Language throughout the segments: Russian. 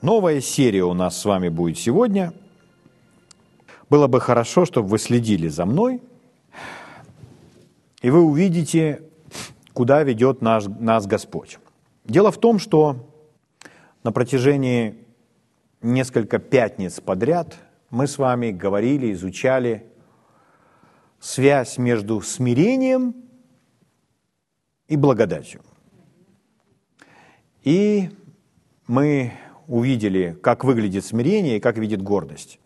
Новая серия у нас с вами будет сегодня. Было бы хорошо, чтобы вы следили за мной, и вы увидите, куда ведет наш, нас Господь. Дело в том, что на протяжении несколько пятниц подряд мы с вами говорили, изучали связь между смирением и благодатью. И мы увидели, как выглядит смирение и как видит гордость.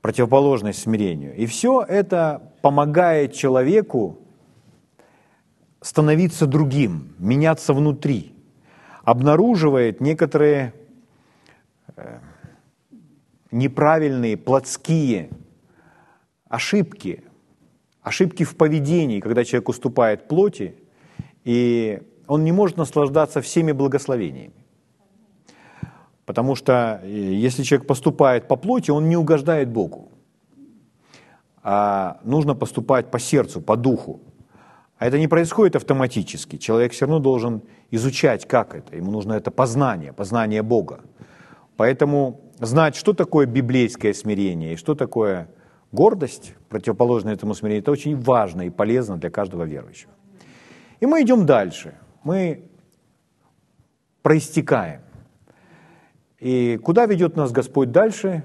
Противоположность смирению. И все это помогает человеку становиться другим, меняться внутри, обнаруживает некоторые э, неправильные, плотские ошибки, ошибки в поведении, когда человек уступает плоти, и он не может наслаждаться всеми благословениями. Потому что э, если человек поступает по плоти, он не угождает Богу. А нужно поступать по сердцу, по духу. А это не происходит автоматически. Человек все равно должен изучать, как это. Ему нужно это познание, познание Бога. Поэтому знать, что такое библейское смирение и что такое гордость, противоположное этому смирению, это очень важно и полезно для каждого верующего. И мы идем дальше. Мы проистекаем. И куда ведет нас Господь дальше,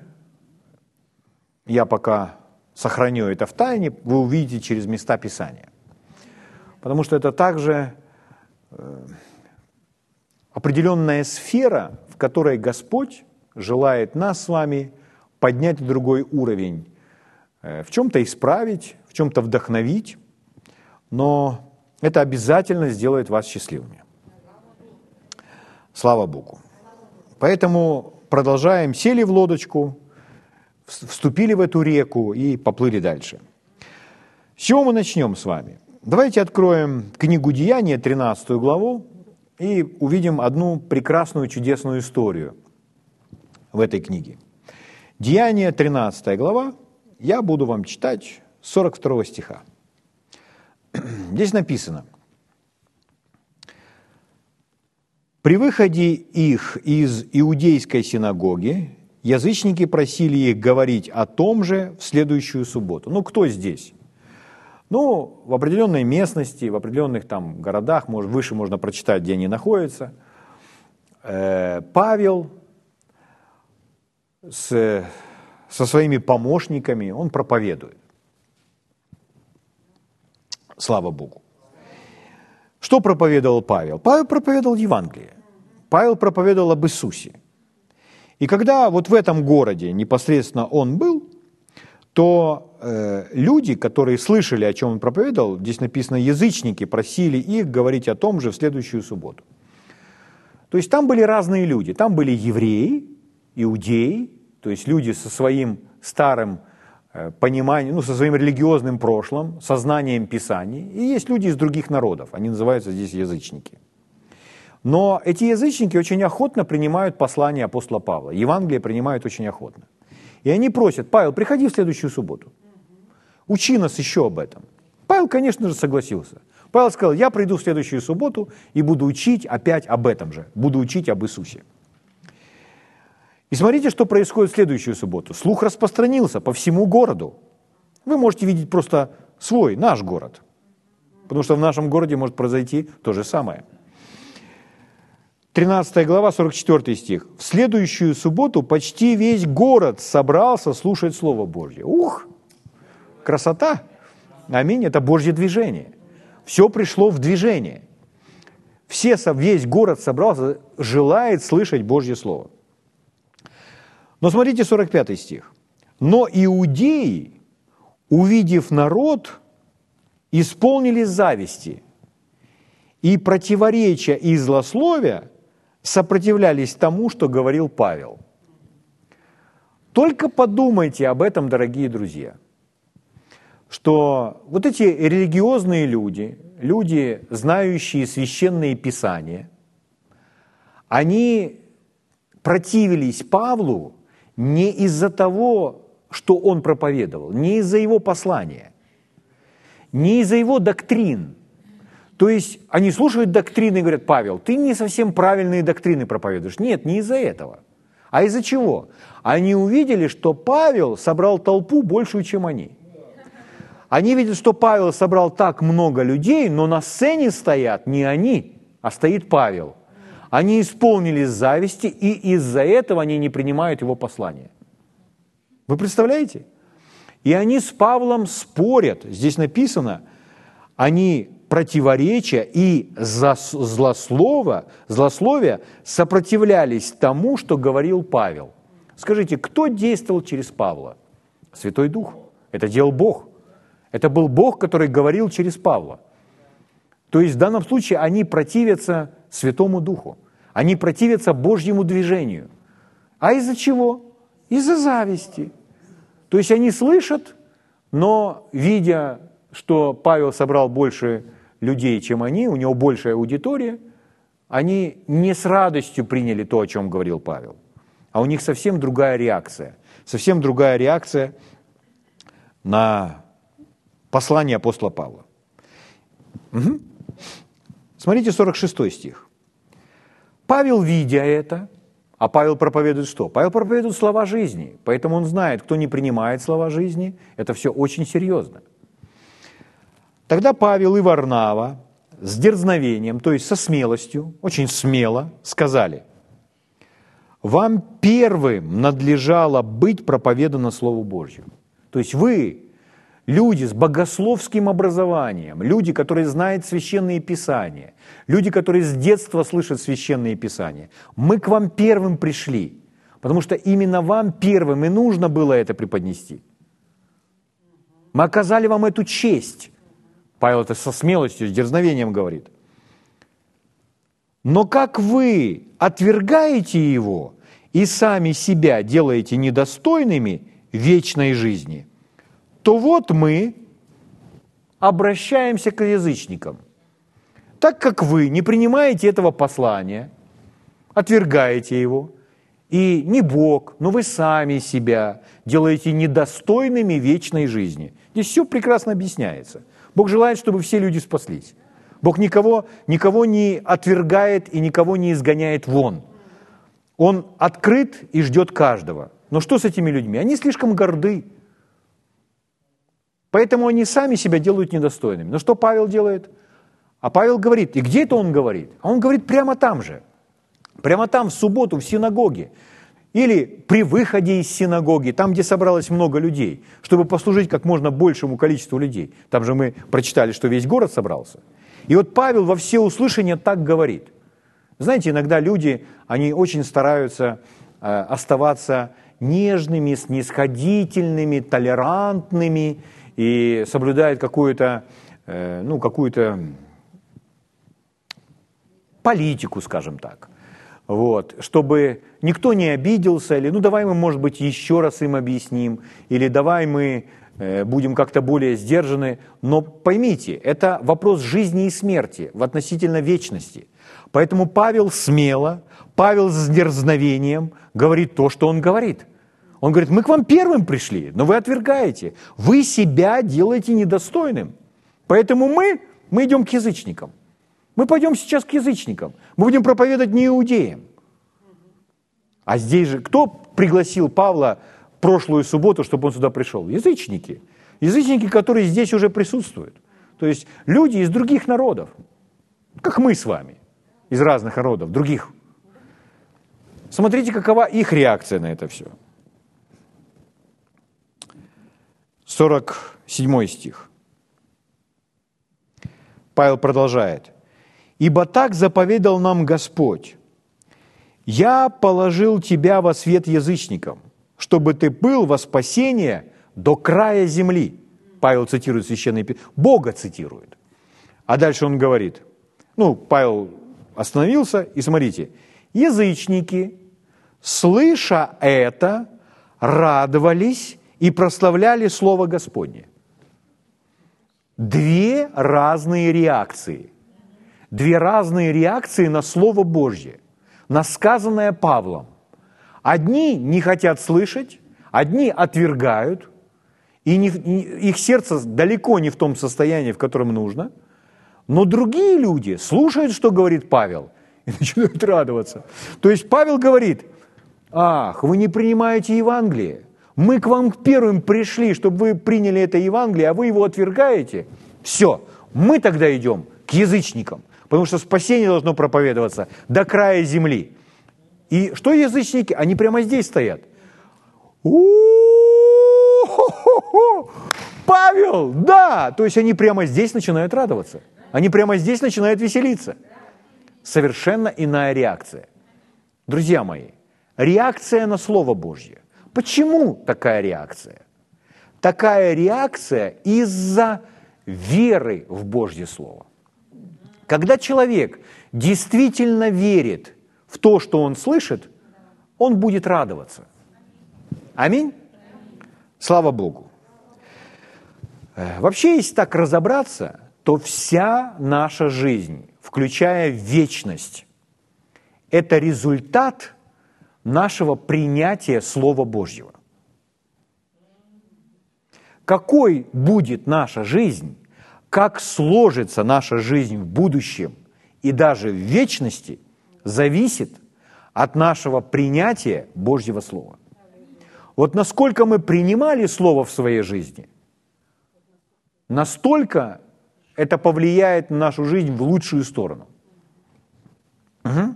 я пока сохраню это в тайне, вы увидите через места Писания. Потому что это также э, определенная сфера, в которой Господь желает нас с вами поднять другой уровень, э, в чем-то исправить, в чем-то вдохновить, но это обязательно сделает вас счастливыми. Слава Богу. Поэтому продолжаем, сели в лодочку, вступили в эту реку и поплыли дальше. С чего мы начнем с вами? Давайте откроем книгу Деяния, 13 главу, и увидим одну прекрасную, чудесную историю в этой книге. Деяние, 13 глава, я буду вам читать 42 стиха. Здесь написано – При выходе их из иудейской синагоги язычники просили их говорить о том же в следующую субботу. Ну, кто здесь? Ну, в определенной местности, в определенных там городах, может, выше можно прочитать, где они находятся, э, Павел с, со своими помощниками, он проповедует. Слава Богу. Что проповедовал Павел? Павел проповедовал Евангелие. Павел проповедовал об Иисусе. И когда вот в этом городе непосредственно он был, то э, люди, которые слышали, о чем он проповедовал, здесь написано, язычники просили их говорить о том же в следующую субботу. То есть там были разные люди. Там были евреи, иудеи, то есть люди со своим старым пониманием, ну, со своим религиозным прошлым, сознанием Писаний. И есть люди из других народов, они называются здесь язычники. Но эти язычники очень охотно принимают послание апостола Павла. Евангелие принимают очень охотно. И они просят, Павел, приходи в следующую субботу. Учи нас еще об этом. Павел, конечно же, согласился. Павел сказал, я приду в следующую субботу и буду учить опять об этом же. Буду учить об Иисусе. И смотрите, что происходит в следующую субботу. Слух распространился по всему городу. Вы можете видеть просто свой, наш город. Потому что в нашем городе может произойти то же самое – 13 глава, 44 стих. В следующую субботу почти весь город собрался слушать Слово Божье. Ух, красота! Аминь, это Божье движение. Все пришло в движение. Все, весь город собрался, желает слышать Божье Слово. Но смотрите 45 стих. Но иудеи, увидев народ, исполнились зависти и противоречия и злословия – сопротивлялись тому, что говорил Павел. Только подумайте об этом, дорогие друзья, что вот эти религиозные люди, люди, знающие священные писания, они противились Павлу не из-за того, что он проповедовал, не из-за его послания, не из-за его доктрин, То есть они слушают доктрины и говорят, Павел, ты не совсем правильные доктрины проповедуешь. Нет, не из-за этого. А из-за чего? Они увидели, что Павел собрал толпу большую, чем они. Они видят, что Павел собрал так много людей, но на сцене стоят не они, а стоит Павел. Они исполнились зависти, и из-за этого они не принимают его послание. Вы представляете? И они с Павлом спорят. Здесь написано, они противоречия и злослово, злословия сопротивлялись тому, что говорил Павел. Скажите, кто действовал через Павла? Святой Дух. Это делал Бог. Это был Бог, который говорил через Павла. То есть в данном случае они противятся Святому Духу. Они противятся Божьему движению. А из-за чего? Из-за зависти. То есть они слышат, но видя, что Павел собрал больше людей, чем они, у него большая аудитория, они не с радостью приняли то, о чем говорил Павел. А у них совсем другая реакция. Совсем другая реакция на послание апостола Павла. Угу. Смотрите 46 стих. Павел, видя это, а Павел проповедует что? Павел проповедует слова жизни, поэтому он знает, кто не принимает слова жизни, это все очень серьезно. Тогда Павел и Варнава с дерзновением, то есть со смелостью, очень смело сказали, вам первым надлежало быть проповедано Слову Божьему. То есть вы, люди с богословским образованием, люди, которые знают священные писания, люди, которые с детства слышат священные писания, мы к вам первым пришли, потому что именно вам первым и нужно было это преподнести. Мы оказали вам эту честь. Павел это со смелостью, с дерзновением говорит. Но как вы отвергаете его и сами себя делаете недостойными вечной жизни, то вот мы обращаемся к язычникам. Так как вы не принимаете этого послания, отвергаете его, и не Бог, но вы сами себя делаете недостойными вечной жизни. Здесь все прекрасно объясняется – Бог желает, чтобы все люди спаслись. Бог никого, никого не отвергает и никого не изгоняет вон. Он открыт и ждет каждого. Но что с этими людьми? Они слишком горды. Поэтому они сами себя делают недостойными. Но что Павел делает? А Павел говорит, и где это он говорит? А он говорит прямо там же. Прямо там, в субботу, в синагоге. Или при выходе из синагоги, там, где собралось много людей, чтобы послужить как можно большему количеству людей. Там же мы прочитали, что весь город собрался. И вот Павел во всеуслышание так говорит. Знаете, иногда люди, они очень стараются э, оставаться нежными, снисходительными, толерантными и соблюдают какую-то, э, ну, какую-то политику, скажем так вот, чтобы никто не обиделся, или ну давай мы, может быть, еще раз им объясним, или давай мы э, будем как-то более сдержаны. Но поймите, это вопрос жизни и смерти в относительно вечности. Поэтому Павел смело, Павел с дерзновением говорит то, что он говорит. Он говорит, мы к вам первым пришли, но вы отвергаете. Вы себя делаете недостойным. Поэтому мы, мы идем к язычникам. Мы пойдем сейчас к язычникам. Мы будем проповедовать не иудеям. А здесь же кто пригласил Павла прошлую субботу, чтобы он сюда пришел? Язычники. Язычники, которые здесь уже присутствуют. То есть люди из других народов, как мы с вами, из разных народов, других. Смотрите, какова их реакция на это все. 47 стих. Павел продолжает. Ибо так заповедал нам Господь. Я положил тебя во свет язычникам, чтобы ты был во спасение до края земли. Павел цитирует священный Бога цитирует. А дальше он говорит, ну, Павел остановился, и смотрите, язычники, слыша это, радовались и прославляли Слово Господне. Две разные реакции – две разные реакции на Слово Божье, на сказанное Павлом. Одни не хотят слышать, одни отвергают, и не, их сердце далеко не в том состоянии, в котором нужно, Но другие люди слушают, что говорит Павел, и начинают радоваться. То есть Павел говорит, ах, вы не принимаете Евангелие. Мы к вам первым пришли, чтобы вы приняли это Евангелие, а вы его отвергаете. Все, мы тогда идем к язычникам, потому что спасение должно проповедоваться до края земли. И что язычники? Они прямо здесь стоят. Павел, да! То есть они прямо здесь начинают радоваться. Они прямо здесь начинают веселиться. Совершенно иная реакция. Друзья мои, реакция на Слово Божье. Почему такая реакция? Такая реакция из-за веры в Божье Слово. Когда человек действительно верит в то, что он слышит, он будет радоваться. Аминь? Слава Богу. Э, вообще, если так разобраться, то вся наша жизнь, включая вечность, это результат нашего принятия Слова Божьего. Какой будет наша жизнь, как сложится наша жизнь в будущем и даже в вечности, зависит от нашего принятия Божьего Слова. Вот насколько мы принимали Слово в своей жизни, настолько это повлияет на нашу жизнь в лучшую сторону. Угу.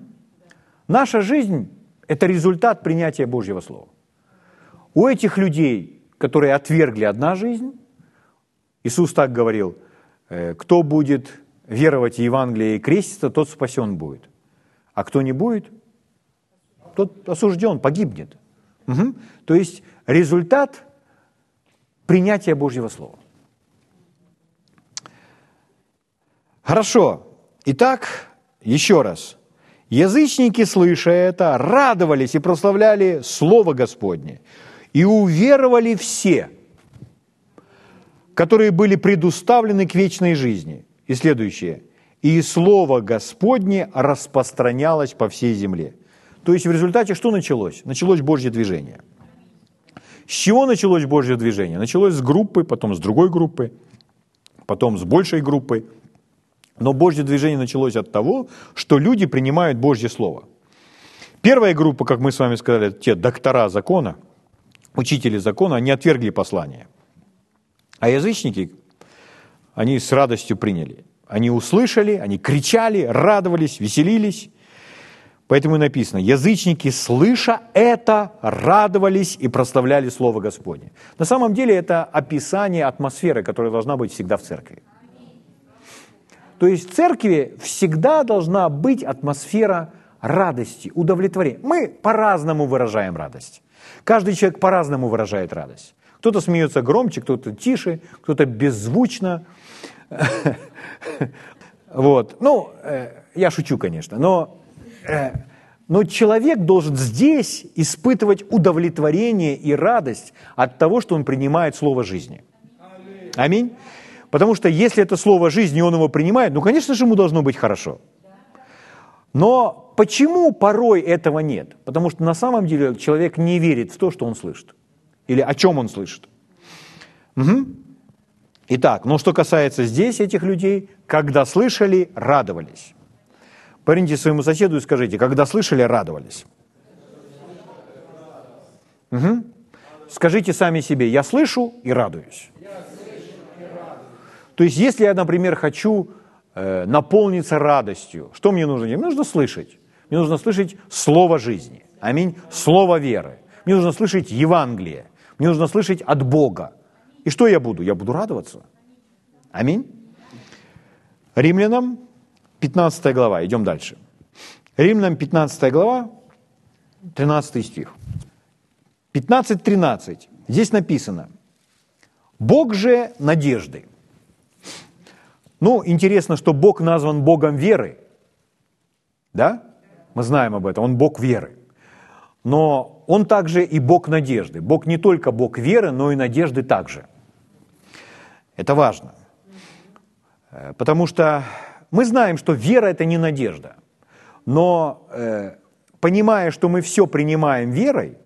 Наша жизнь – это результат принятия Божьего Слова. У этих людей, которые отвергли одна жизнь, Иисус так говорил, «Э, кто будет веровать Евангелие и креститься, тот спасен будет. А кто не будет, тот осужден, погибнет. Угу. То есть результат принятия Божьего Слова. Хорошо. Итак, еще раз. Язычники, слыша это, радовались и прославляли Слово Господне. И уверовали все, которые были предуставлены к вечной жизни. И следующее. И Слово Господне распространялось по всей земле. То есть в результате что началось? Началось Божье движение. С чего началось Божье движение? Началось с группы, потом с другой группы, потом с большей группой – но Божье движение началось от того, что люди принимают Божье Слово. Первая группа, как мы с вами сказали, те доктора закона, учители закона, они отвергли послание. А язычники, они с радостью приняли. Они услышали, они кричали, радовались, веселились. Поэтому и написано, язычники, слыша это, радовались и прославляли Слово Господне. На самом деле это описание атмосферы, которая должна быть всегда в церкви. То есть в церкви всегда должна быть атмосфера радости, удовлетворения. Мы по-разному выражаем радость. Каждый человек по-разному выражает радость. Кто-то смеется громче, кто-то тише, кто-то беззвучно. Вот. Ну, э, я шучу, конечно, но, э, но человек должен здесь испытывать удовлетворение и радость от того, что он принимает слово жизни. Аминь. Потому что если это слово жизни, он его принимает, ну, конечно же, ему должно быть хорошо. Но почему порой этого нет? Потому что на самом деле человек не верит в то, что он слышит. Или о чем он слышит. Угу. Итак, ну что касается здесь этих людей, когда слышали, радовались. Поверните своему соседу и скажите, когда слышали, радовались. Угу. Скажите сами себе, я слышу и радуюсь. То есть, если я, например, хочу э, наполниться радостью, что мне нужно? Мне нужно слышать. Мне нужно слышать слово жизни. Аминь. Слово веры. Мне нужно слышать Евангелие. Мне нужно слышать от Бога. И что я буду? Я буду радоваться. Аминь. Римлянам 15 глава. Идем дальше. Римлянам 15 глава, 13 стих. 15.13. Здесь написано. Бог же надежды ну, интересно, что Бог назван Богом веры. Да? Мы знаем об этом. Он Бог веры. Но Он также и Бог надежды. Бог не только Бог веры, но и надежды также. Это важно. Э, потому что мы знаем, что вера – это не надежда. Но э, понимая, что мы все принимаем верой,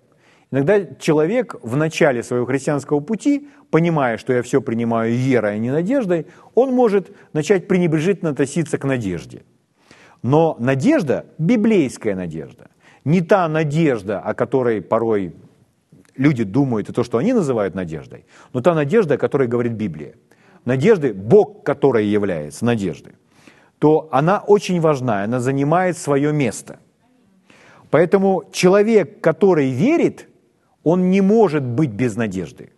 Иногда человек в начале своего христианского пути, понимая, что я все принимаю верой, а не надеждой, он может начать пренебрежительно относиться к надежде. Но надежда, библейская надежда, не та надежда, о которой порой люди думают, и то, что они называют надеждой, но та надежда, о которой говорит Библия. Надежды, Бог, который является надеждой, то она очень важна, она занимает свое место. Поэтому человек, который верит, он не может быть без надежды.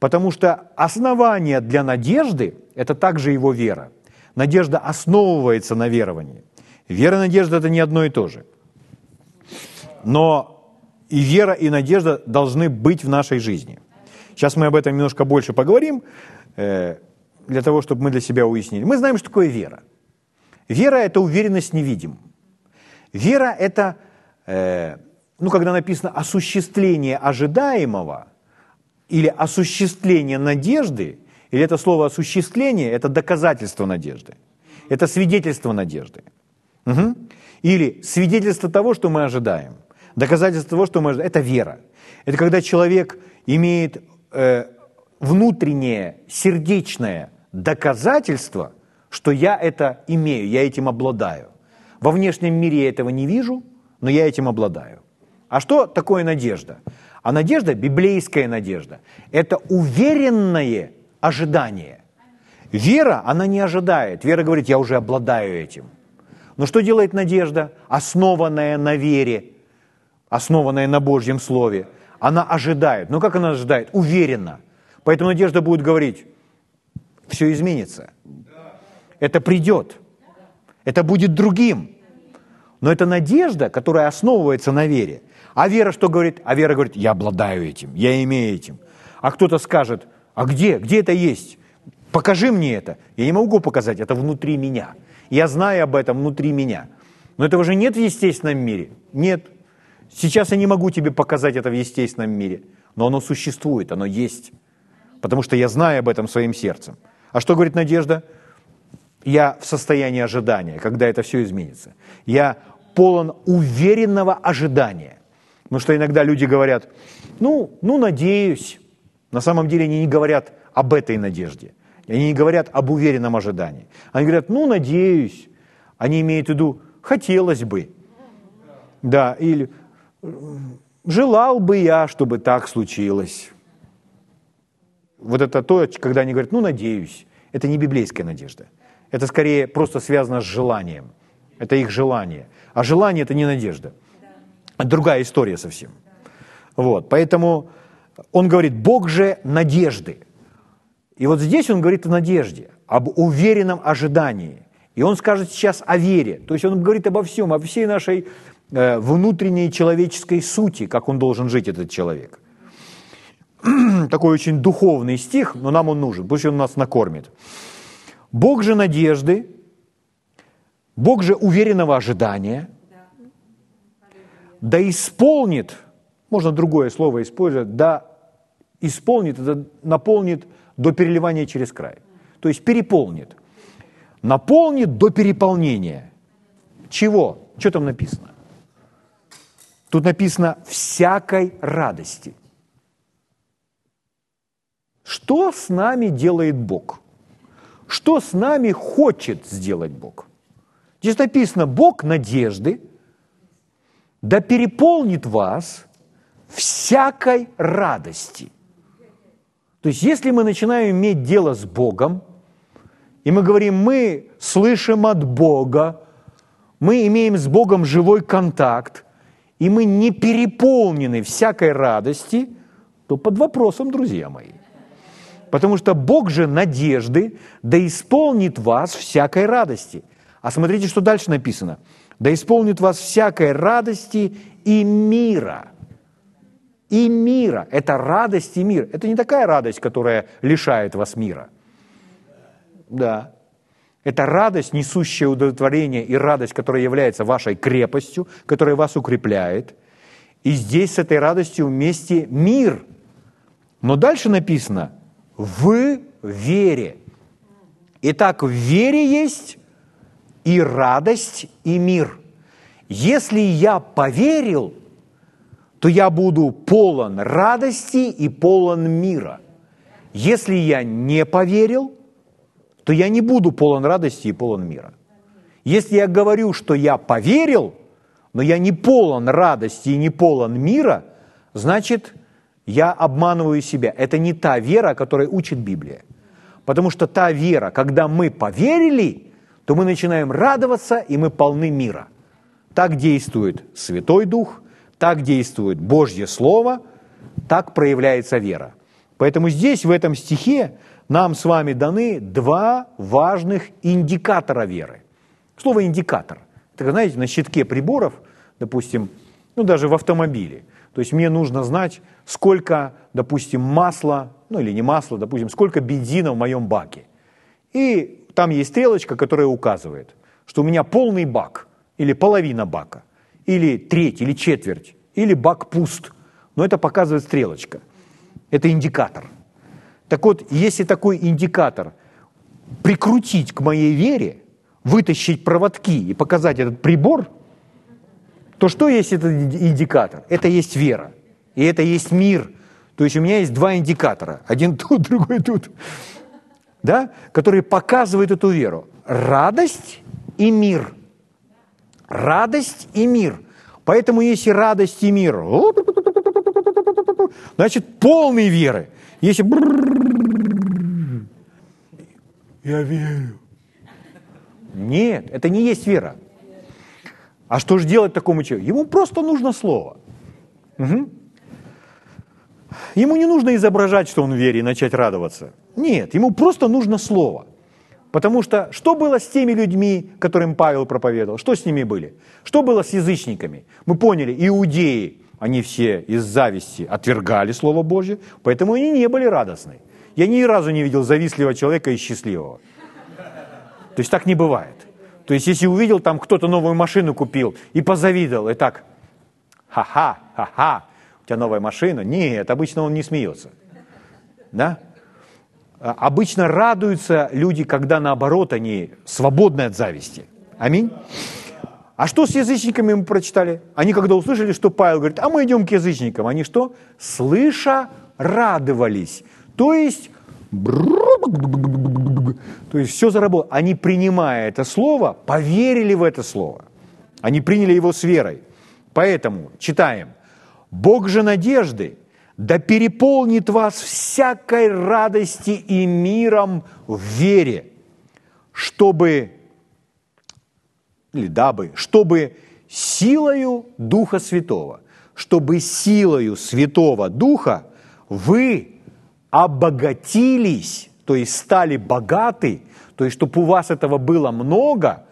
Потому что основание для надежды – это также его вера. Надежда основывается на веровании. Вера и надежда – это не одно и то же. Но и вера, и надежда должны быть в нашей жизни. Сейчас мы об этом немножко больше поговорим, э, для того, чтобы мы для себя уяснили. Мы знаем, что такое вера. Вера – это уверенность невидим. Вера – это, э, ну, когда написано осуществление ожидаемого или осуществление надежды, или это слово осуществление – это доказательство надежды. Это свидетельство надежды. Угу. Или свидетельство того, что мы ожидаем. Доказательство того, что мы ожидаем. Это вера. Это когда человек имеет э, внутреннее, сердечное доказательство, что я это имею, я этим обладаю. Во внешнем мире я этого не вижу, но я этим обладаю. А что такое надежда? А надежда, библейская надежда, это уверенное ожидание. Вера, она не ожидает. Вера говорит, я уже обладаю этим. Но что делает надежда, основанная на вере, основанная на Божьем Слове? Она ожидает. Но как она ожидает? Уверенно. Поэтому надежда будет говорить, все изменится. Это придет. Это будет другим. Но это надежда, которая основывается на вере. А вера что говорит? А вера говорит, я обладаю этим, я имею этим. А кто-то скажет, а где? Где это есть? Покажи мне это. Я не могу показать, это внутри меня. Я знаю об этом внутри меня. Но этого же нет в естественном мире. Нет. Сейчас я не могу тебе показать это в естественном мире. Но оно существует, оно есть. Потому что я знаю об этом своим сердцем. А что говорит Надежда? Я в состоянии ожидания, когда это все изменится. Я полон уверенного ожидания. Потому что иногда люди говорят, ну, ну, надеюсь. На самом деле они не говорят об этой надежде. Они не говорят об уверенном ожидании. Они говорят, ну, надеюсь. Они имеют в виду, хотелось бы. Да, или желал бы я, чтобы так случилось. Вот это то, когда они говорят, ну, надеюсь. Это не библейская надежда. Это скорее просто связано с желанием. Это их желание. А желание – это не надежда. Другая история совсем. Вот, поэтому он говорит, Бог же надежды. И вот здесь он говорит о надежде, об уверенном ожидании. И он скажет сейчас о вере. То есть он говорит обо всем, о всей нашей э, внутренней человеческой сути, как он должен жить, этот человек. Такой очень духовный стих, но нам он нужен, пусть он нас накормит. Бог же надежды, Бог же уверенного ожидания, да исполнит, можно другое слово использовать, да исполнит, это наполнит до переливания через край. То есть переполнит. Наполнит до переполнения. Чего? Что там написано? Тут написано «всякой радости». Что с нами делает Бог? Что с нами хочет сделать Бог? Здесь написано «Бог надежды, да переполнит вас всякой радости». То есть если мы начинаем иметь дело с Богом, и мы говорим, мы слышим от Бога, мы имеем с Богом живой контакт, и мы не переполнены всякой радости, то под вопросом, друзья мои. Потому что Бог же надежды, да исполнит вас всякой радости. А смотрите, что дальше написано. Да исполнит вас всякой радости и мира – и мира. Это радость и мир. Это не такая радость, которая лишает вас мира. Да. Это радость, несущая удовлетворение, и радость, которая является вашей крепостью, которая вас укрепляет. И здесь с этой радостью вместе мир. Но дальше написано «в вере». Итак, в вере есть и радость, и мир. Если я поверил – то я буду полон радости и полон мира. Если я не поверил, то я не буду полон радости и полон мира. Если я говорю, что я поверил, но я не полон радости и не полон мира, значит, я обманываю себя. Это не та вера, о которой учит Библия. Потому что та вера, когда мы поверили, то мы начинаем радоваться, и мы полны мира. Так действует Святой Дух, так действует Божье Слово, так проявляется вера. Поэтому здесь, в этом стихе, нам с вами даны два важных индикатора веры. Слово «индикатор». Это, знаете, на щитке приборов, допустим, ну даже в автомобиле. То есть мне нужно знать, сколько, допустим, масла, ну или не масла, допустим, сколько бензина в моем баке. И там есть стрелочка, которая указывает, что у меня полный бак, или половина бака, или треть, или четверть, или бак пуст. Но это показывает стрелочка. Это индикатор. Так вот, если такой индикатор прикрутить к моей вере, вытащить проводки и показать этот прибор, то что есть этот индикатор? Это есть вера. И это есть мир. То есть у меня есть два индикатора. Один тут, другой тут да, которые показывают эту веру. Радость и мир. Радость и мир. Поэтому если радость и мир, значит полной веры. Если я верю. Нет, это не есть вера. А что же делать такому человеку? Ему просто нужно слово. Угу. Ему не нужно изображать, что он в вере, и начать радоваться. Нет, ему просто нужно слово. Потому что что было с теми людьми, которым Павел проповедовал? Что с ними были? Что было с язычниками? Мы поняли, иудеи, они все из зависти отвергали Слово Божье, поэтому они не были радостны. Я ни разу не видел завистливого человека и счастливого. То есть так не бывает. То есть если увидел, там кто-то новую машину купил и позавидовал, и так, ха-ха, ха-ха, у тебя новая машина. Нет, обычно он не смеется. Да? А, обычно радуются люди, когда наоборот они свободны от зависти. Аминь. А что с язычниками мы прочитали? Они когда услышали, что Павел говорит, а мы идем к язычникам, они что? Слыша радовались. То есть, то есть все заработало. Они, принимая это слово, поверили в это слово. Они приняли его с верой. Поэтому читаем – Бог же надежды да переполнит вас всякой радости и миром в вере, чтобы, или дабы, чтобы силою Духа Святого, чтобы силою Святого Духа вы обогатились, то есть стали богаты, то есть чтобы у вас этого было много,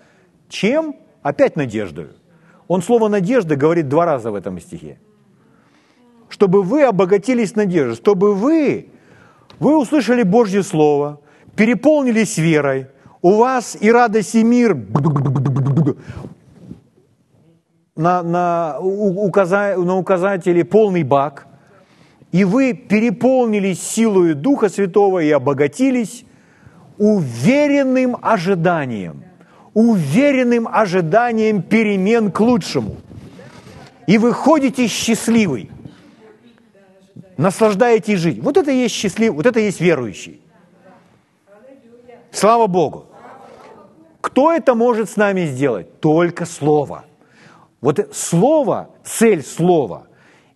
чем? Опять надеждою. Он слово «надежда» говорит два раза в этом стихе чтобы вы обогатились надеждой, чтобы вы, вы услышали Божье Слово, переполнились верой, у вас и радость, и мир на, на, указа, на указателе полный бак, и вы переполнились силой Духа Святого и обогатились уверенным ожиданием, уверенным ожиданием перемен к лучшему. И выходите счастливый – наслаждаетесь жить. Вот это и есть счастливый, вот это и есть верующий. Слава Богу. Кто это может с нами сделать? Только Слово. Вот Слово, цель Слова,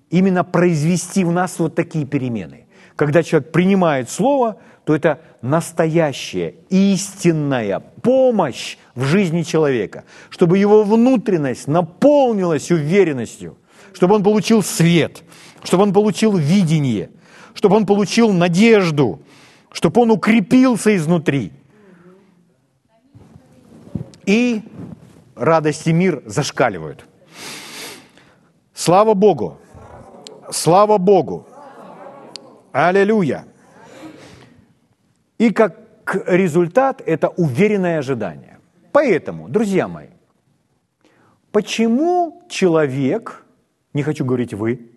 именно произвести в нас вот такие перемены. Когда человек принимает Слово, то это настоящая, истинная помощь в жизни человека, чтобы его внутренность наполнилась уверенностью, чтобы он получил свет – чтобы он получил видение, чтобы он получил надежду, чтобы он укрепился изнутри. И радость и мир зашкаливают. Слава Богу! Слава Богу! Аллилуйя! И как результат это уверенное ожидание. Поэтому, друзья мои, почему человек, не хочу говорить вы,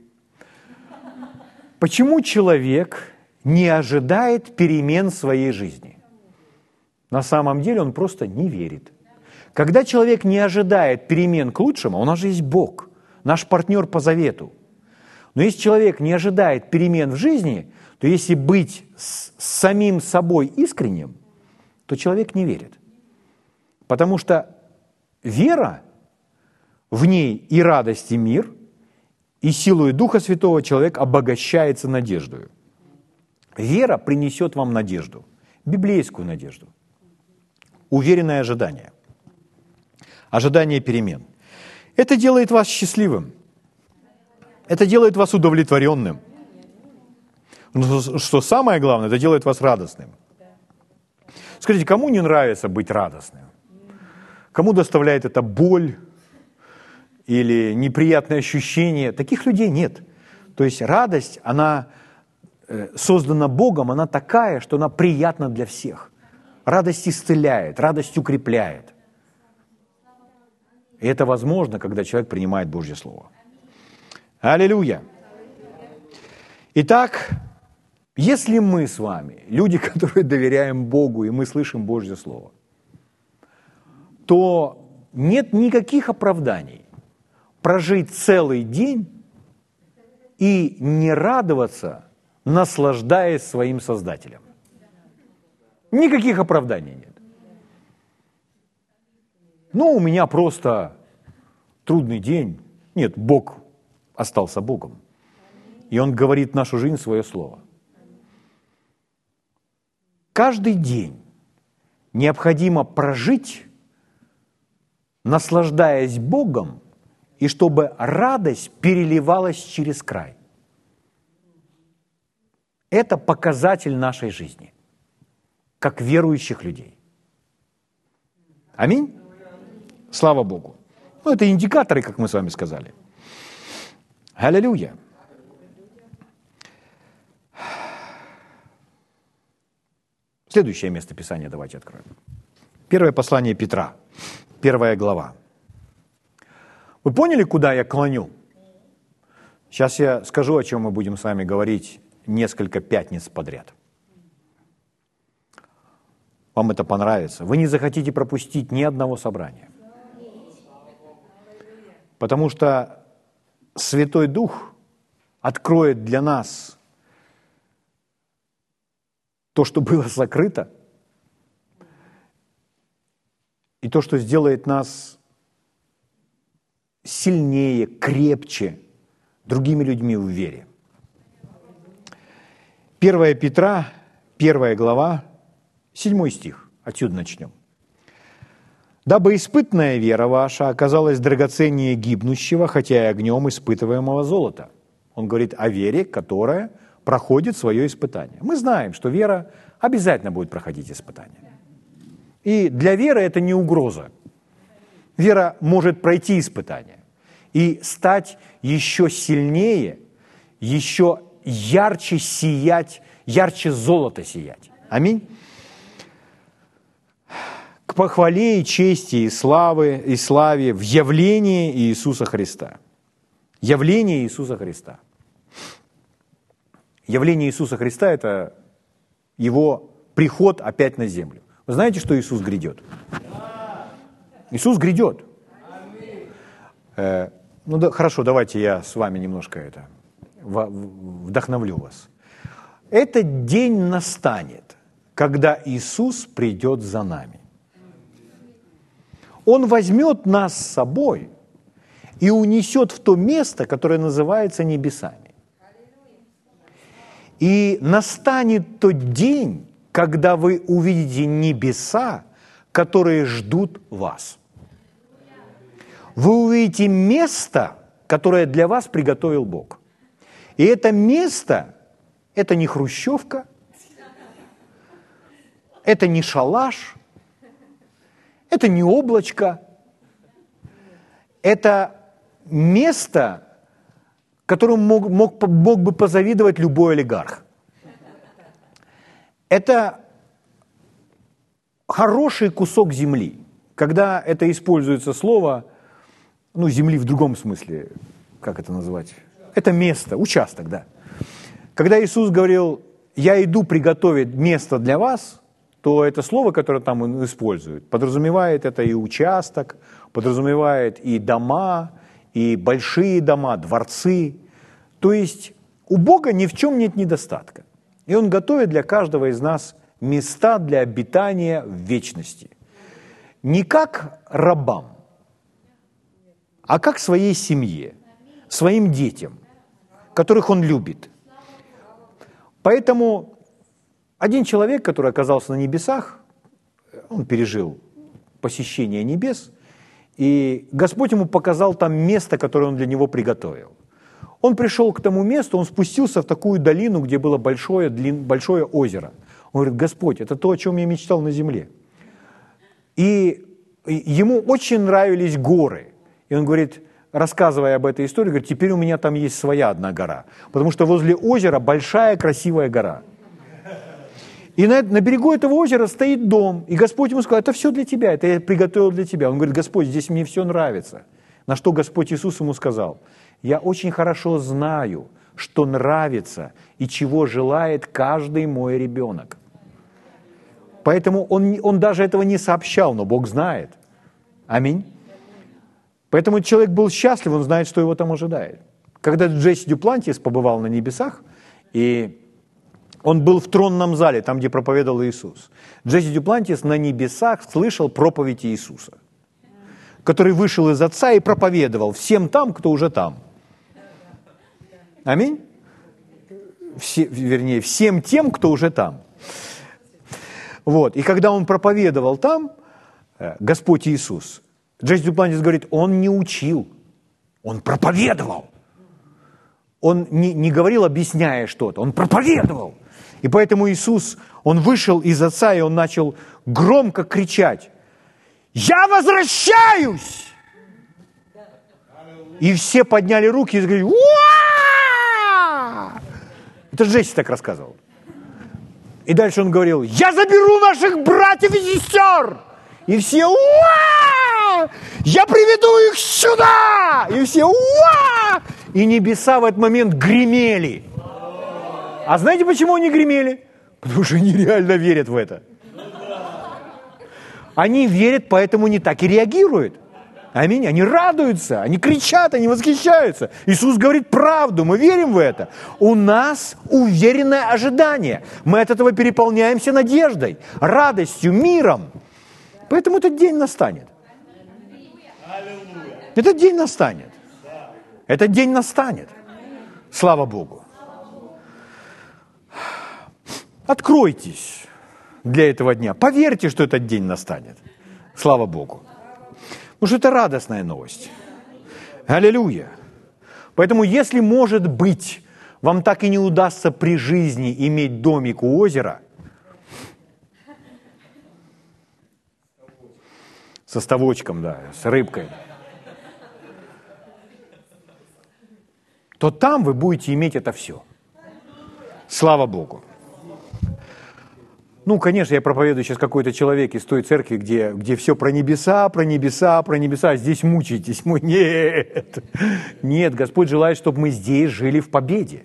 Почему человек не ожидает перемен своей жизни? На самом деле он просто не верит. Когда человек не ожидает перемен к лучшему, у нас же есть Бог, наш партнер по завету. Но если человек не ожидает перемен в жизни, то если быть с самим собой искренним, то человек не верит. Потому что вера, в ней и радость, и мир, и силой Духа Святого человек обогащается надеждою. Вера принесет вам надежду, библейскую надежду, уверенное ожидание, ожидание перемен. Это делает вас счастливым, это делает вас удовлетворенным. Но что самое главное, это делает вас радостным. Скажите, кому не нравится быть радостным? Кому доставляет это боль или неприятные ощущения? Таких людей нет. То есть радость, она э, создана Богом, она такая, что она приятна для всех. Радость исцеляет, радость укрепляет. И это возможно, когда человек принимает Божье Слово. Аллилуйя. Итак, если мы с вами, люди, которые доверяем Богу, и мы слышим Божье Слово, то нет никаких оправданий прожить целый день и не радоваться, наслаждаясь своим Создателем. Никаких оправданий нет. Ну, у меня просто трудный день. Нет, Бог остался Богом. И Он говорит нашу жизнь свое слово. Каждый день необходимо прожить наслаждаясь Богом, и чтобы радость переливалась через край. Это показатель нашей жизни, как верующих людей. Аминь? Слава Богу. Ну, это индикаторы, как мы с вами сказали. Аллилуйя. Следующее место Писания давайте откроем. Первое послание Петра – первая глава. Вы поняли, куда я клоню? Сейчас я скажу, о чем мы будем с вами говорить несколько пятниц подряд. Вам это понравится. Вы не захотите пропустить ни одного собрания. Потому что Святой Дух откроет для нас то, что было закрыто – и то, что сделает нас сильнее, крепче другими людьми в вере. 1 Петра, 1 глава, 7 стих. Отсюда начнем. «Дабы испытанная вера ваша оказалась драгоценнее гибнущего, хотя и огнем испытываемого золота». Он говорит о вере, которая проходит свое испытание. Мы знаем, что вера обязательно будет проходить испытание. И для веры это не угроза. Вера может пройти испытание и стать еще сильнее, еще ярче сиять, ярче золота сиять. Аминь. К похвале и чести и славы и славе в явлении Иисуса Христа. Явление Иисуса Христа. Явление Иисуса Христа – это Его приход опять на землю. Вы знаете, что Иисус грядет? Иисус грядет. Ну да, хорошо, давайте я с вами немножко это вдохновлю вас. Этот день настанет, когда Иисус придет за нами. Он возьмет нас с собой и унесет в то место, которое называется небесами. И настанет тот день, когда вы увидите небеса, которые ждут вас. Вы увидите место, которое для вас приготовил Бог. И это место, это не хрущевка, это не шалаш, это не облачко, это место, которому мог, мог, мог бы позавидовать любой олигарх. Это хороший кусок земли. Когда это используется слово, ну, земли в другом смысле, как это называть? Это место, участок, да. Когда Иисус говорил, я иду приготовить место для вас, то это слово, которое там он использует, подразумевает это и участок, подразумевает и дома, и большие дома, дворцы. То есть у Бога ни в чем нет недостатка. И Он готовит для каждого из нас места для обитания в вечности. Не как рабам, а как своей семье, своим детям, которых Он любит. Поэтому один человек, который оказался на небесах, он пережил посещение небес, и Господь ему показал там место, которое он для него приготовил. Он пришел к тому месту, он спустился в такую долину, где было большое, длин, большое озеро. Он говорит, Господь, это то, о чем я мечтал на земле. И ему очень нравились горы. И он говорит, рассказывая об этой истории, говорит, теперь у меня там есть своя одна гора. Потому что возле озера большая красивая гора. И на, на берегу этого озера стоит дом. И Господь ему сказал, это все для тебя, это я приготовил для тебя. Он говорит, Господь, здесь мне все нравится. На что Господь Иисус ему сказал, я очень хорошо знаю, что нравится и чего желает каждый мой ребенок. Поэтому он, он даже этого не сообщал, но Бог знает. Аминь. Поэтому человек был счастлив, он знает, что его там ожидает. Когда Джесси Дюплантис побывал на небесах, и он был в тронном зале, там, где проповедовал Иисус. Джесси Дюплантис на небесах слышал проповедь Иисуса, который вышел из Отца и проповедовал всем там, кто уже там – Аминь? Все, вернее, всем тем, кто уже там. Вот. И когда он проповедовал там, э, Господь Иисус, Джейс Дюплантис говорит, он не учил, он проповедовал. Он не, не говорил, объясняя что-то, он проповедовал. И поэтому Иисус, он вышел из Отца, и он начал громко кричать, «Я возвращаюсь!» И все подняли руки и говорили, «Уа!» Это Джесси так рассказывал. И дальше он говорил, я заберу наших братьев и сестер. И все, уа! Я приведу их сюда! И все, уа! И небеса в этот момент гремели. А знаете, почему они гремели? Потому что они реально верят в это. Они верят, поэтому не так и реагируют. Аминь. Они радуются, они кричат, они восхищаются. Иисус говорит правду, мы верим в это. У нас уверенное ожидание. Мы от этого переполняемся надеждой, радостью, миром. Поэтому этот день настанет. Этот день настанет. Этот день настанет. Слава Богу. Откройтесь для этого дня. Поверьте, что этот день настанет. Слава Богу. Потому что это радостная новость. Аллилуйя. Поэтому, если, может быть, вам так и не удастся при жизни иметь домик у озера, со ставочком, да, с рыбкой, то там вы будете иметь это все. Слава Богу. Ну, конечно, я проповедую сейчас какой-то человек из той церкви, где, где все про небеса, про небеса, про небеса. Здесь мучаетесь. Мы, нет. Нет, Господь желает, чтобы мы здесь жили в победе.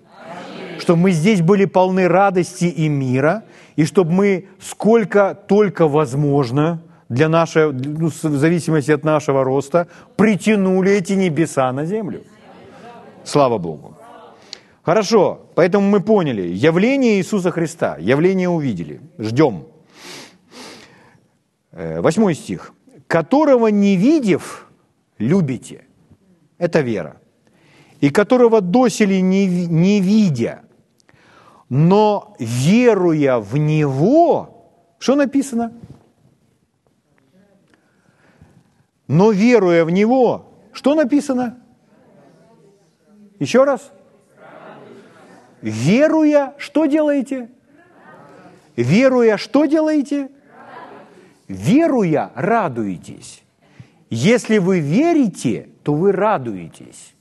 Чтобы мы здесь были полны радости и мира. И чтобы мы сколько только возможно для нашего, ну, в зависимости от нашего роста, притянули эти небеса на землю. Слава Богу. Хорошо, поэтому мы поняли, явление Иисуса Христа, явление увидели, ждем. Э, восьмой стих. «Которого не видев, любите». Это вера. «И которого досели не, не видя, но веруя в Него». Что написано? Но веруя в Него, что написано? Еще раз – Веруя, что делаете? Веруя, что делаете? Веруя, радуетесь. Если вы верите, то вы радуетесь.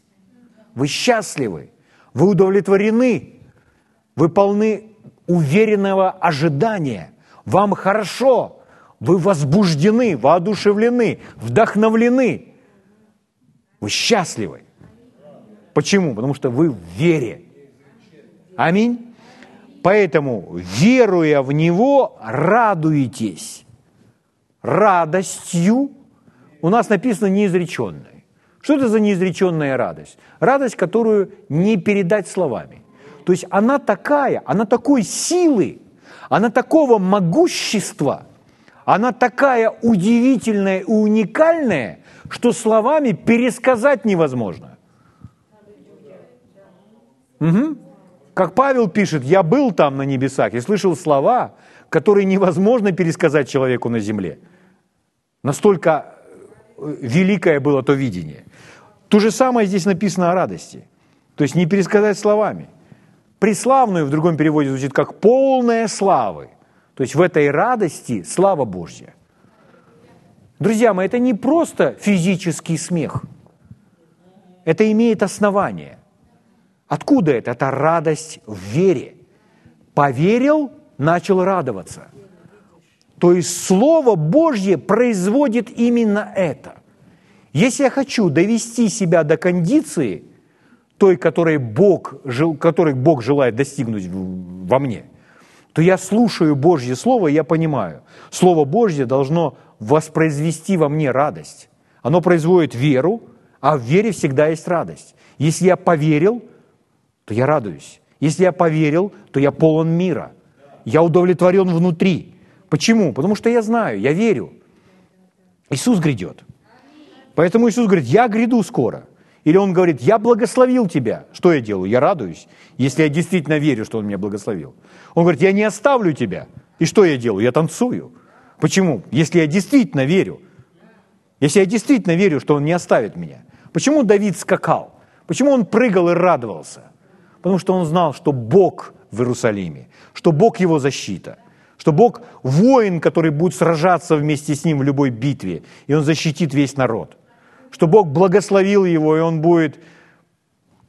Вы счастливы, вы удовлетворены, вы полны уверенного ожидания. Вам хорошо, вы возбуждены, воодушевлены, вдохновлены. Вы счастливы. Почему? Потому что вы в вере. Аминь. Поэтому, веруя в Него, радуетесь. Радостью, у нас написано неизреченной. Что это за неизреченная радость? Радость, которую не передать словами. То есть она такая, она такой силы, она такого могущества, она такая удивительная и уникальная, что словами пересказать невозможно. Угу. Как Павел пишет, я был там на небесах и слышал слова, которые невозможно пересказать человеку на земле. Настолько э, великое было то видение. То же самое здесь написано о радости. То есть не пересказать словами. Преславную в другом переводе звучит как полная славы. То есть в этой радости слава Божья. Друзья мои, это не просто физический смех. Это имеет основание. Откуда это? Это радость в вере. Поверил, начал радоваться. То есть Слово Божье производит именно это. Если я хочу довести себя до кондиции, той, которой Бог, которой Бог желает достигнуть во мне, то я слушаю Божье Слово, и я понимаю, Слово Божье должно воспроизвести во мне радость. Оно производит веру, а в вере всегда есть радость. Если я поверил – то я радуюсь. Если я поверил, то я полон мира. Я удовлетворен внутри. Почему? Потому что я знаю, я верю. Иисус грядет. Поэтому Иисус говорит, я гряду скоро. Или Он говорит, я благословил тебя. Что я делаю? Я радуюсь, если я действительно верю, что Он меня благословил. Он говорит, я не оставлю тебя. И что я делаю? Я танцую. Почему? Если я действительно верю. Если я действительно верю, что Он не оставит меня. Почему Давид скакал? Почему он прыгал и радовался? Потому что он знал, что Бог в Иерусалиме, что Бог его защита, что Бог воин, который будет сражаться вместе с ним в любой битве, и он защитит весь народ, что Бог благословил его, и он будет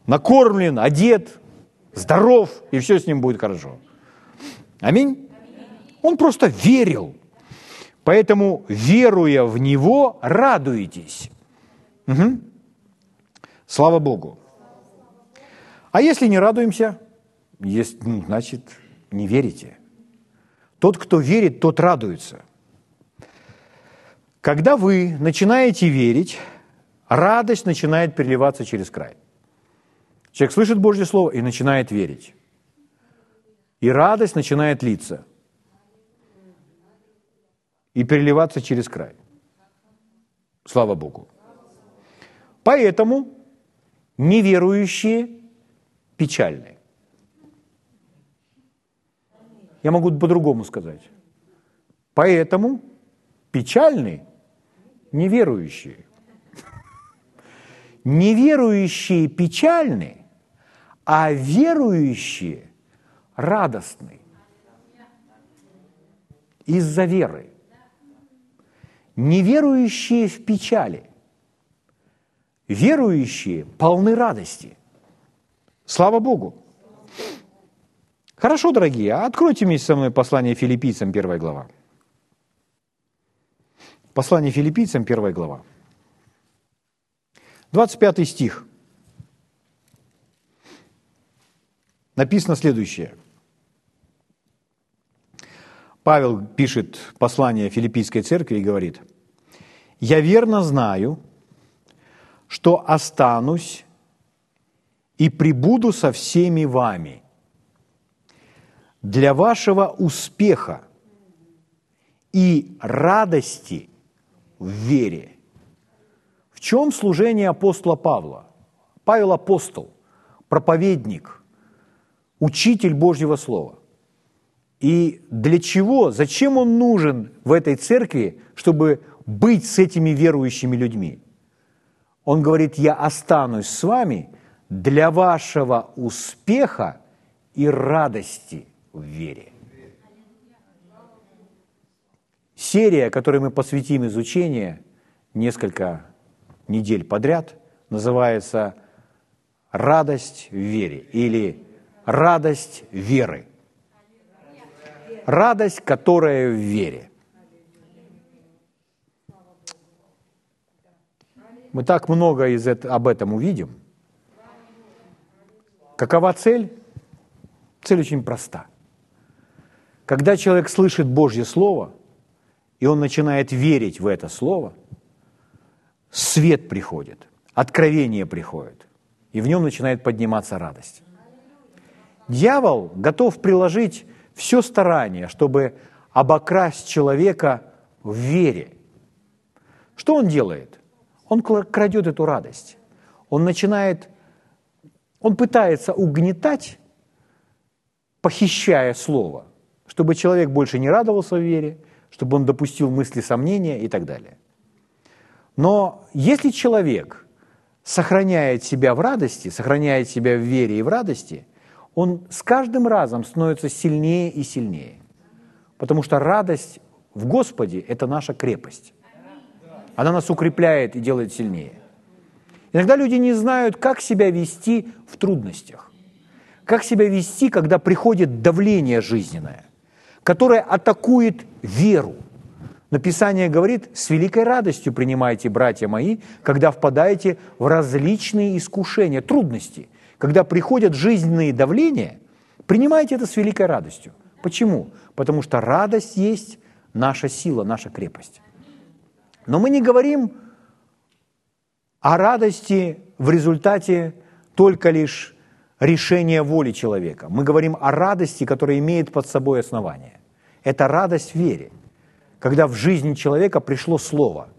накормлен, одет, здоров, и все с ним будет хорошо. Аминь? Он просто верил. Поэтому, веруя в Него, радуетесь. Угу. Слава Богу. А если не радуемся, есть, ну, значит, не верите. Тот, кто верит, тот радуется. Когда вы начинаете верить, радость начинает переливаться через край. Человек слышит Божье Слово и начинает верить. И радость начинает литься. И переливаться через край. Слава Богу. Поэтому неверующие печальны. Я могу по-другому сказать. Поэтому печальны неверующие. Неверующие печальны, а верующие радостны из-за веры. Неверующие в печали, верующие полны радости – Слава Богу. Хорошо, дорогие, а откройте вместе со мной послание филиппийцам, первая глава. Послание филиппийцам, первая глава. 25 стих. Написано следующее. Павел пишет послание филиппийской церкви и говорит, «Я верно знаю, что останусь и прибуду со всеми вами для вашего успеха и радости в вере. В чем служение апостола Павла? Павел апостол, проповедник, учитель Божьего Слова. И для чего, зачем он нужен в этой церкви, чтобы быть с этими верующими людьми? Он говорит, я останусь с вами – для вашего успеха и радости в вере. Серия, которой мы посвятим изучение несколько недель подряд, называется «Радость в вере» или «Радость веры». Радость, которая в вере. Мы так много из об этом увидим – Какова цель? Цель очень проста. Когда человек слышит Божье Слово, и он начинает верить в это Слово, свет приходит, откровение приходит, и в нем начинает подниматься радость. Дьявол готов приложить все старание, чтобы обокрасть человека в вере. Что он делает? Он крадет эту радость. Он начинает, он пытается угнетать, похищая слово, чтобы человек больше не радовался в вере, чтобы он допустил мысли сомнения и так далее. Но если человек сохраняет себя в радости, сохраняет себя в вере и в радости, он с каждым разом становится сильнее и сильнее. Потому что радость в Господе – это наша крепость. Она нас укрепляет и делает сильнее. Иногда люди не знают, как себя вести в трудностях. Как себя вести, когда приходит давление жизненное, которое атакует веру. Написание говорит, с великой радостью принимайте, братья мои, когда впадаете в различные искушения, трудности. Когда приходят жизненные давления, принимайте это с великой радостью. Почему? Потому что радость есть наша сила, наша крепость. Но мы не говорим о радости в результате только лишь решения воли человека. Мы говорим о радости, которая имеет под собой основание. Это радость в вере, когда в жизни человека пришло слово.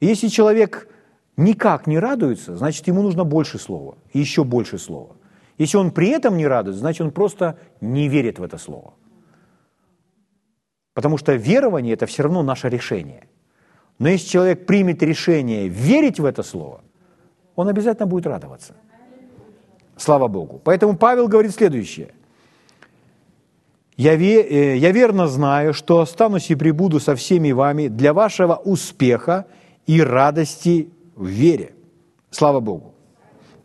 Если человек никак не радуется, значит, ему нужно больше слова, еще больше слова. Если он при этом не радуется, значит, он просто не верит в это слово. Потому что верование – это все равно наше решение. Но если человек примет решение верить в это слово, он обязательно будет радоваться. Слава Богу. Поэтому Павел говорит следующее. Я, ве, э, я верно знаю, что останусь и прибуду со всеми вами для вашего успеха и радости в вере. Слава Богу.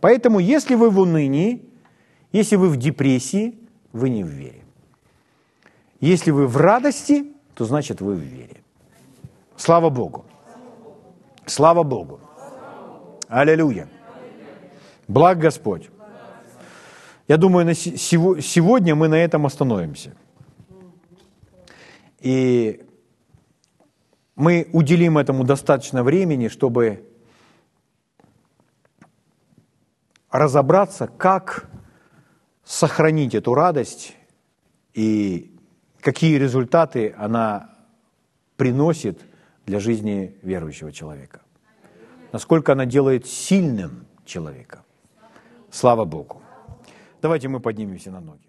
Поэтому, если вы в унынии, если вы в депрессии, вы не в вере. Если вы в радости, то значит вы в вере. Слава Богу. Слава Богу. Аллилуйя. Благ Господь. Я думаю, на сегодня мы на этом остановимся. И мы уделим этому достаточно времени, чтобы разобраться, как сохранить эту радость и какие результаты она приносит для жизни верующего человека. Насколько она делает сильным человека. Слава Богу. Давайте мы поднимемся на ноги.